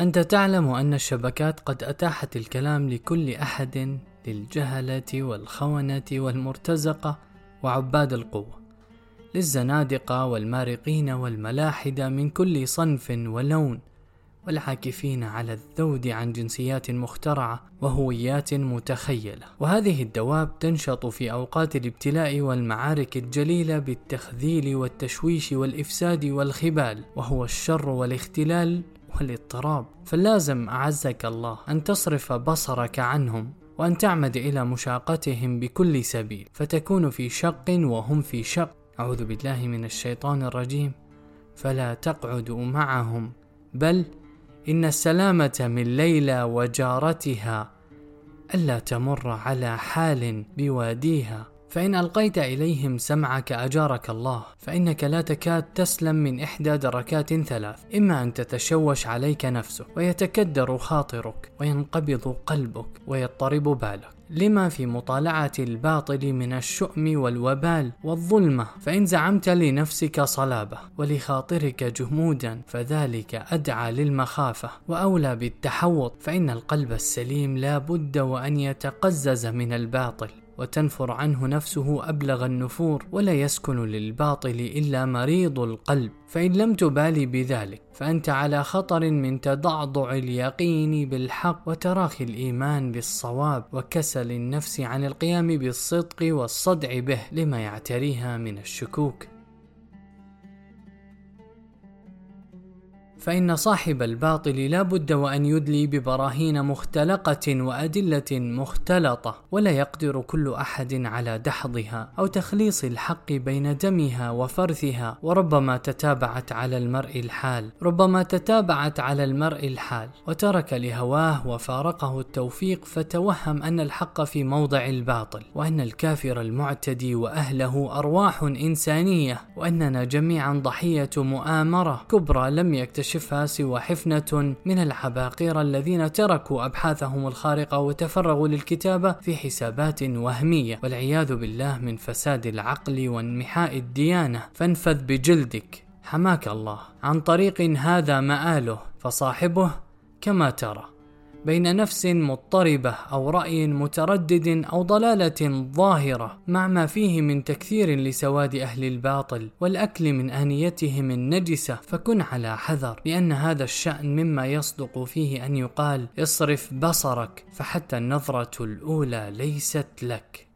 أنت تعلم أن الشبكات قد أتاحت الكلام لكل أحد للجهلة والخونة والمرتزقة وعباد القوة للزنادقة والمارقين والملاحدة من كل صنف ولون والعاكفين على الذود عن جنسيات مخترعة وهويات متخيلة. وهذه الدواب تنشط في أوقات الابتلاء والمعارك الجليلة بالتخذيل والتشويش والإفساد والخبال وهو الشر والاختلال والاضطراب فلازم أعزك الله أن تصرف بصرك عنهم وأن تعمد إلى مشاقتهم بكل سبيل فتكون في شق وهم في شق. أعوذ بالله من الشيطان الرجيم. فلا تقعدوا معهم. بل إن السلامة من ليلى وجارتها ألا تمر على حال بواديها. فإن ألقيت إليهم سمعك أجارك الله فإنك لا تكاد تسلم من إحدى دركات ثلاث إما أن تتشوش عليك نفسك ويتكدر خاطرك وينقبض قلبك ويضطرب بالك. لما في مطالعة الباطل من الشؤم والوبال والظلمة؟ فإن زعمت لنفسك صلابة ولخاطرك جمودا فذلك أدعى للمخافة وأولى بالتحوط فإن القلب السليم لا بد وأن يتقزز من الباطل. وتنفر عنه نفسه أبلغ النفور ولا يسكن للباطل إلا مريض القلب. فإن لم تبالي بذلك فأنت على خطر من تضعضع اليقين بالحق وتراخي الإيمان بالصواب وكسل النفس عن القيام بالصدق والصدع به لما يعتريها من الشكوك. فإن صاحب الباطل لا بد وأن يدلي ببراهين مختلقة وأدلة مختلطة ولا يقدر كل أحد على دحضها أو تخليص الحق بين دمها وفرثها. وربما تتابعت على المرء الحال ربما تتابعت على المرء الحال وترك لهواه وفارقه التوفيق فتوهم أن الحق في موضع الباطل وأن الكافر المعتدي وأهله أرواح إنسانية وأننا جميعا ضحية مؤامرة كبرى لم يكتشف يكتشفها سوى حفنة من العباقرة الذين تركوا أبحاثهم الخارقة وتفرغوا للكتابة في حسابات وهمية. والعياذ بالله من فساد العقل وانمحاء الديانة. فانفذ بجلدك. حماك الله. عن طريق هذا مآله. فصاحبه كما ترى. بين نفس مضطربة أو رأي متردد أو ضلالة ظاهرة مع ما فيه من تكثير لسواد أهل الباطل والأكل من آنيتهم النجسة فكن على حذر لأن هذا الشأن مما يصدق فيه أن يقال اصرف بصرك فحتى النظرة الأولى ليست لك.